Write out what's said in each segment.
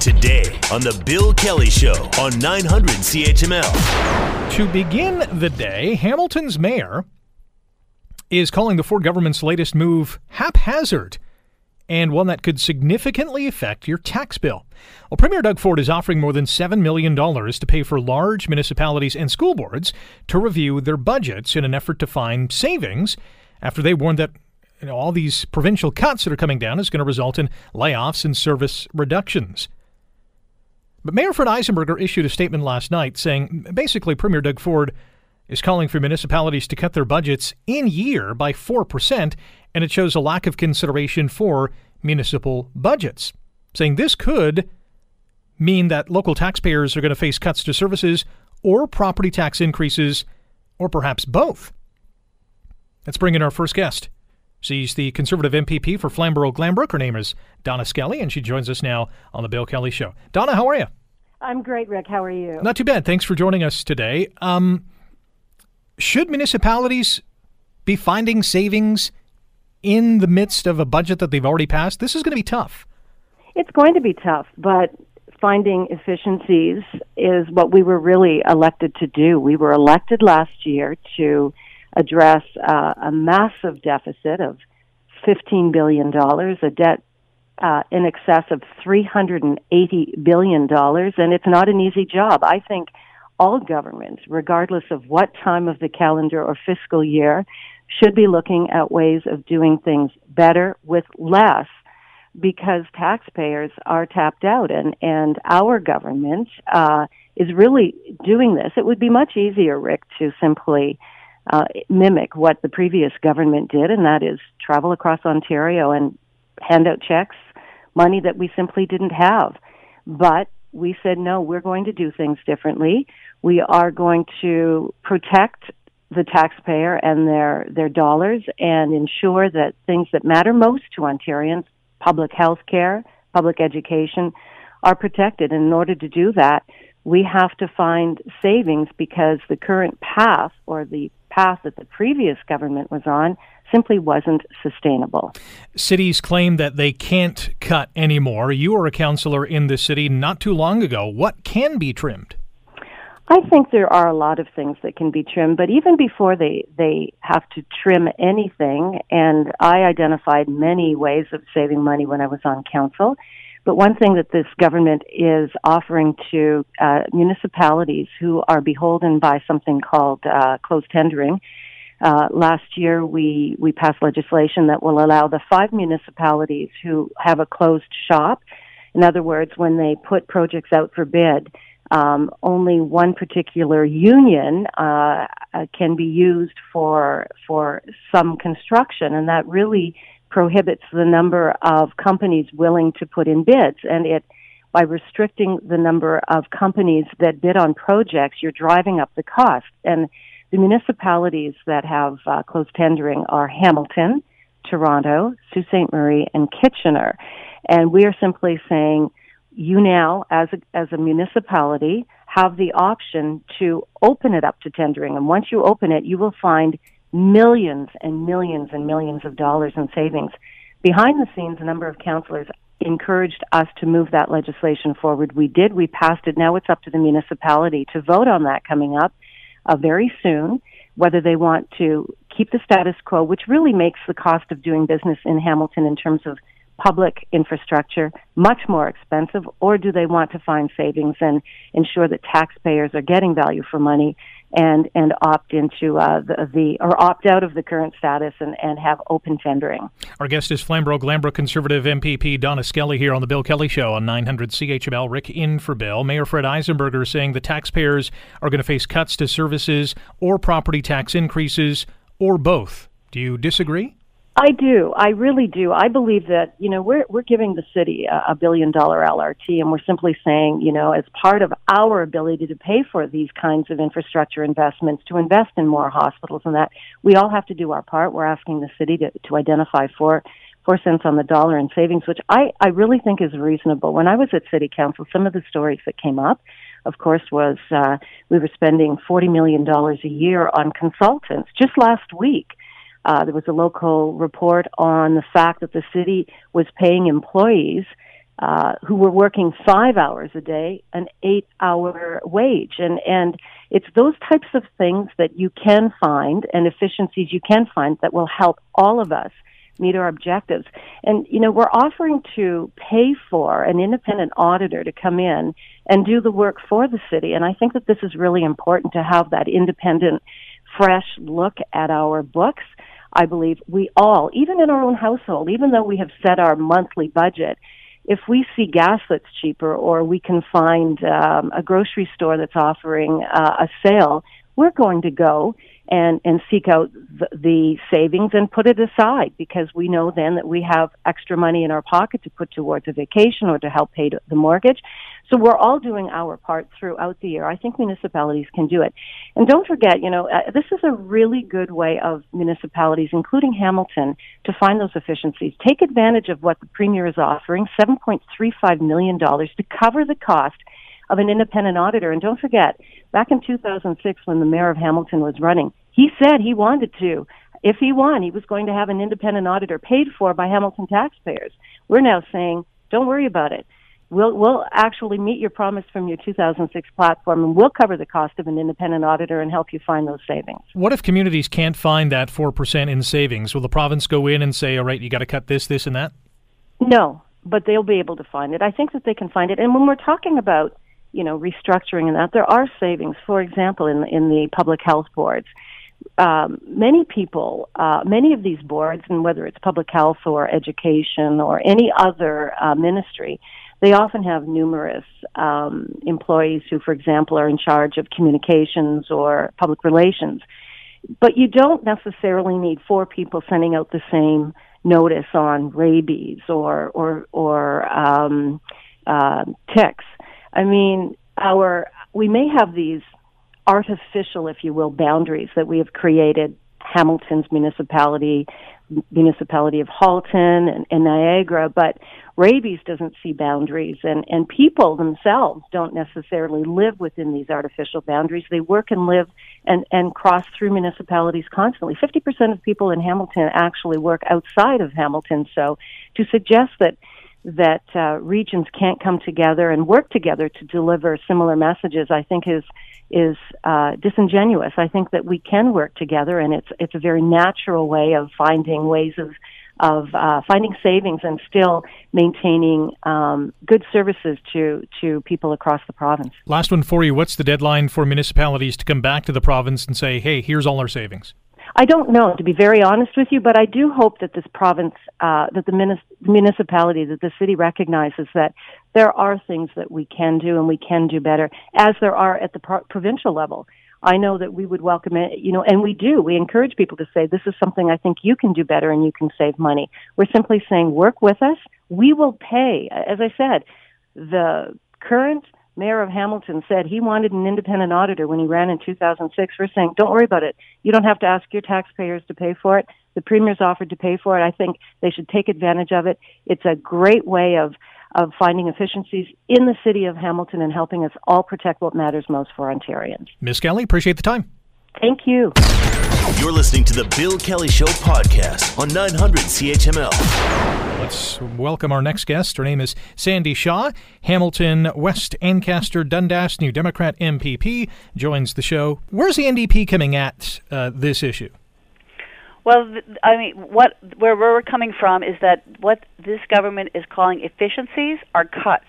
Today on The Bill Kelly Show on 900 CHML. To begin the day, Hamilton's mayor is calling the Ford government's latest move haphazard and one that could significantly affect your tax bill. Well, Premier Doug Ford is offering more than $7 million to pay for large municipalities and school boards to review their budgets in an effort to find savings after they warned that you know, all these provincial cuts that are coming down is going to result in layoffs and service reductions. But Mayor Fred Eisenberger issued a statement last night saying basically Premier Doug Ford is calling for municipalities to cut their budgets in year by 4%, and it shows a lack of consideration for municipal budgets, saying this could mean that local taxpayers are going to face cuts to services or property tax increases, or perhaps both. Let's bring in our first guest. She's the Conservative MPP for Flamborough Glanbrook. Her name is Donna Skelly, and she joins us now on The Bill Kelly Show. Donna, how are you? I'm great, Rick. How are you? Not too bad. Thanks for joining us today. Um, should municipalities be finding savings in the midst of a budget that they've already passed? This is going to be tough. It's going to be tough, but finding efficiencies is what we were really elected to do. We were elected last year to address uh, a massive deficit of $15 billion, a debt uh, in excess of $380 billion, and it's not an easy job. I think all governments, regardless of what time of the calendar or fiscal year, should be looking at ways of doing things better with less because taxpayers are tapped out and, and our government uh, is really doing this. It would be much easier, Rick, to simply uh, mimic what the previous government did, and that is travel across Ontario and hand out checks, money that we simply didn't have. But we said, no, we're going to do things differently. We are going to protect the taxpayer and their, their dollars and ensure that things that matter most to Ontarians, public health care, public education, are protected. And in order to do that, we have to find savings because the current path or the path that the previous government was on simply wasn't sustainable. Cities claim that they can't cut anymore. You were a councillor in the city not too long ago. What can be trimmed? I think there are a lot of things that can be trimmed, but even before they, they have to trim anything, and I identified many ways of saving money when I was on council, but one thing that this government is offering to uh, municipalities who are beholden by something called uh, closed tendering. Uh, last year, we, we passed legislation that will allow the five municipalities who have a closed shop, in other words, when they put projects out for bid, um, only one particular union uh, uh can be used for for some construction, and that really prohibits the number of companies willing to put in bids. And it, by restricting the number of companies that bid on projects, you're driving up the cost. And the municipalities that have uh, closed tendering are Hamilton, Toronto, Sault Ste. Marie, and Kitchener. And we are simply saying, you now, as a, as a municipality, have the option to open it up to tendering. And once you open it, you will find millions and millions and millions of dollars in savings. Behind the scenes, a number of councillors encouraged us to move that legislation forward. We did. We passed it. Now it's up to the municipality to vote on that coming up uh, very soon, whether they want to keep the status quo, which really makes the cost of doing business in Hamilton in terms of public infrastructure much more expensive, or do they want to find savings and ensure that taxpayers are getting value for money and and opt into uh, the, the, or opt out of the current status and, and have open tendering. Our guest is Flamborough Glanbrook Conservative MPP Donna Skelly here on the Bill Kelly Show on 900 CHML. Rick in for Bill. Mayor Fred Eisenberger saying the taxpayers are going to face cuts to services or property tax increases or both. Do you disagree? I do. I really do. I believe that, you know, we're, we're giving the city a, a billion dollar LRT and we're simply saying, you know, as part of our ability to pay for these kinds of infrastructure investments, to invest in more hospitals and that, we all have to do our part. We're asking the city to, to identify four, four cents on the dollar in savings, which I, I really think is reasonable. When I was at city council, some of the stories that came up, of course, was uh, we were spending $40 million a year on consultants just last week uh, there was a local report on the fact that the city was paying employees uh, who were working five hours a day, an eight hour wage. And, and it's those types of things that you can find and efficiencies you can find that will help all of us meet our objectives. And, you know, we're offering to pay for an independent auditor to come in and do the work for the city. And I think that this is really important to have that independent, fresh look at our books. I believe we all, even in our own household, even though we have set our monthly budget, if we see gas that's cheaper or we can find um, a grocery store that's offering uh, a sale, we're going to go and, and seek out the, the savings and put it aside because we know then that we have extra money in our pocket to put towards a vacation or to help pay the mortgage. So we're all doing our part throughout the year. I think municipalities can do it. And don't forget, you know, uh, this is a really good way of municipalities, including Hamilton, to find those efficiencies. Take advantage of what the Premier is offering, $7.35 million to cover the cost of an independent auditor. And don't forget, back in 2006 when the mayor of Hamilton was running, he said he wanted to. If he won, he was going to have an independent auditor paid for by Hamilton taxpayers. We're now saying, don't worry about it. We'll, we'll actually meet your promise from your 2006 platform and we'll cover the cost of an independent auditor and help you find those savings. What if communities can't find that 4% in savings? Will the province go in and say, all right, you got to cut this, this, and that? No, but they'll be able to find it. I think that they can find it. And when we're talking about you know, restructuring and that, there are savings. For example, in in the public health boards, um, many people, uh, many of these boards, and whether it's public health or education or any other uh, ministry, they often have numerous um, employees who, for example, are in charge of communications or public relations. But you don't necessarily need four people sending out the same notice on rabies or or or um, uh, ticks I mean, our we may have these artificial, if you will, boundaries that we have created. Hamilton's municipality, municipality of Halton and, and Niagara, but rabies doesn't see boundaries, and and people themselves don't necessarily live within these artificial boundaries. They work and live and and cross through municipalities constantly. Fifty percent of people in Hamilton actually work outside of Hamilton. So to suggest that that uh, regions can't come together and work together to deliver similar messages, I think is is uh, disingenuous. I think that we can work together, and it's it's a very natural way of finding ways of of uh, finding savings and still maintaining um, good services to to people across the province. Last one for you: What's the deadline for municipalities to come back to the province and say, "Hey, here's all our savings"? I don't know, to be very honest with you, but I do hope that this province, uh, that the munis- municipality, that the city recognizes that there are things that we can do and we can do better, as there are at the pro- provincial level. I know that we would welcome it, you know, and we do. We encourage people to say, this is something I think you can do better and you can save money. We're simply saying, work with us. We will pay. As I said, the current mayor of Hamilton said he wanted an independent auditor when he ran in 2006. We're saying, don't worry about it. You don't have to ask your taxpayers to pay for it. The premier's offered to pay for it. I think they should take advantage of it. It's a great way of of finding efficiencies in the city of Hamilton and helping us all protect what matters most for Ontarians. Ms. Skelly, appreciate the time. Thank you. You're listening to the Bill Kelly Show podcast on 900 CHML. Let's welcome our next guest. Her name is Sandy Shaw, Hamilton West Ancaster Dundas New Democrat MPP, joins the show. Where's the NDP coming at uh, this issue? Well, I mean, what where we're coming from is that what this government is calling efficiencies are cuts.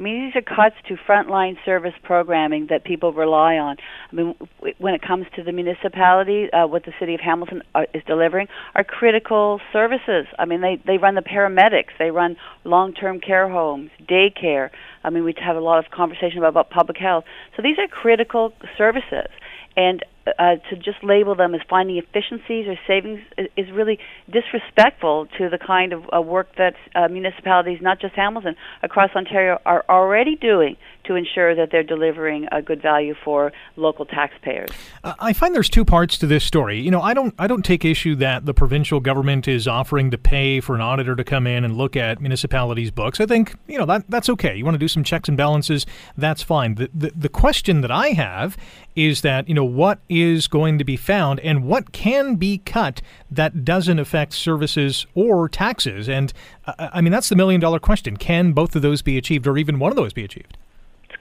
I mean, these are cuts to frontline service programming that people rely on. I mean, when it comes to the municipality, uh, what the city of Hamilton are, uh, is delivering are critical services. I mean, they they run the paramedics, they run long-term care homes, daycare. I mean, we have a lot of conversation about, about public health. So these are critical services and uh, to just label them as finding efficiencies or savings is really disrespectful to the kind of uh, work that uh, municipalities, not just Hamilton, across Ontario, are already doing to ensure that they're delivering a good value for local taxpayers. Uh, I find there's two parts to this story. You know, I don't I don't take issue that the provincial government is offering to pay for an auditor to come in and look at municipalities' books. I think you know that that's okay. You want to do some checks and balances, that's fine. The, the the question that I have is that you know what is going to be found and what can be cut that doesn't affect services or taxes. And uh, I mean that's the million dollar question. Can both of those be achieved, or even one of those be achieved?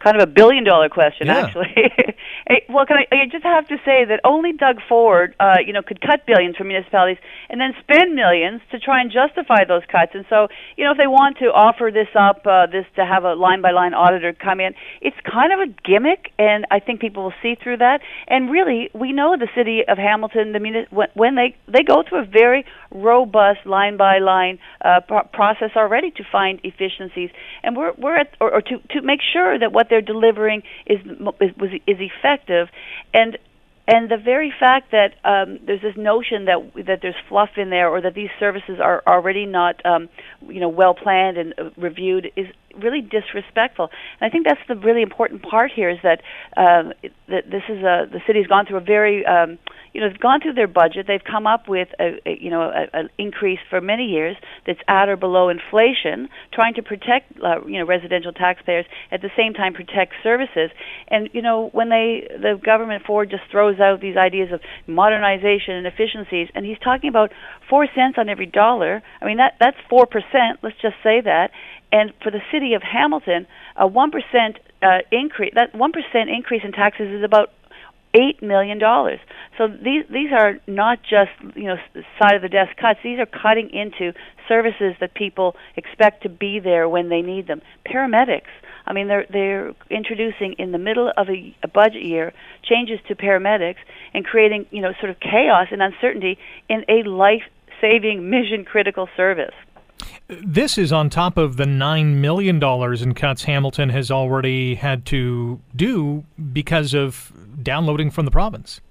Kind of a billion dollar question, yeah. actually. well, can I, I, just have to say that only Doug Ford, uh, you know, could cut billions from municipalities and then spend millions to try and justify those cuts. And so, you know, if they want to offer this up, uh, this to have a line by line auditor come in, it's kind of a gimmick, and I think people will see through that. And really, we know the city of Hamilton, the muni- when they they go through a very robust line by line process already to find efficiencies, and we're we're at or, or to to make sure that what they're delivering is is, is effective, and and the very fact that um, there's this notion that that there's fluff in there or that these services are already not um, you know well planned and uh, reviewed is really disrespectful. And I think that's the really important part here is that um, that this is a the city's gone through a very um, you know, they've gone through their budget. They've come up with a, a you know an increase for many years that's at or below inflation, trying to protect uh, you know residential taxpayers at the same time protect services. And you know when they the government Ford just throws out these ideas of modernization and efficiencies, and he's talking about four cents on every dollar. I mean that that's four percent. Let's just say that. And for the city of Hamilton, a one percent uh, increase that one percent increase in taxes is about eight million dollars. So these these are not just you know side of the desk cuts. These are cutting into services that people expect to be there when they need them. Paramedics. I mean, they're they're introducing in the middle of a, a budget year changes to paramedics and creating you know sort of chaos and uncertainty in a life-saving, mission-critical service. This is on top of the $9 million in cuts Hamilton has already had to do because of downloading from the province.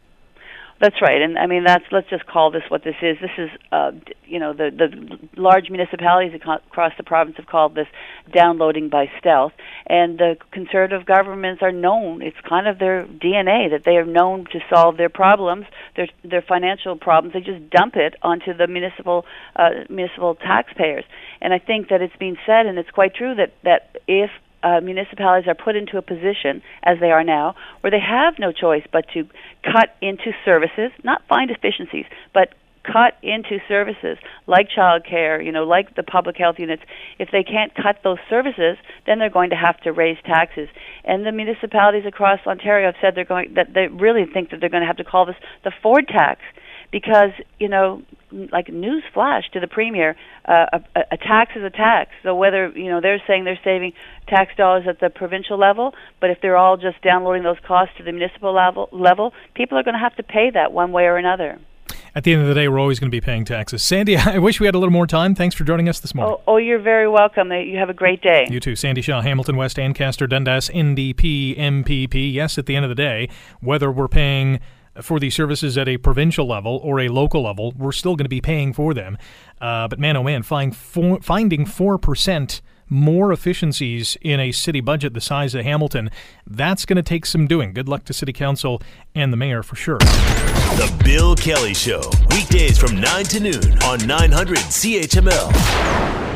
That's right, and I mean that's let's just call this what this is. This is, uh, you know, the the large municipalities across the province have called this downloading by stealth, and the conservative governments are known. It's kind of their DNA that they are known to solve their problems, their their financial problems. They just dump it onto the municipal uh, municipal taxpayers, and I think that it's been said, and it's quite true that that if uh, municipalities are put into a position, as they are now, where they have no choice but to cut into services, not find efficiencies, but cut into services like child care, you know, like the public health units. If they can't cut those services, then they're going to have to raise taxes. And the municipalities across Ontario have said they're going that they really think that they're going to have to call this the Ford tax because you know like news flash to the premier uh, a, a tax is a tax so whether you know they're saying they're saving tax dollars at the provincial level but if they're all just downloading those costs to the municipal level level people are going to have to pay that one way or another at the end of the day, we're always going to be paying taxes. Sandy, I wish we had a little more time. Thanks for joining us this morning. Oh, oh you're very welcome. You have a great day. You too. Sandy Shaw, Hamilton West, Ancaster, Dundas, NDP, MPP. Yes, at the end of the day, whether we're paying for these services at a provincial level or a local level, we're still going to be paying for them. Uh, but man, oh man, finding 4% more efficiencies in a city budget the size of Hamilton, that's going to take some doing. Good luck to City Council and the Mayor for sure. The Bill Kelly Show, weekdays from 9 to noon on 900 CHML.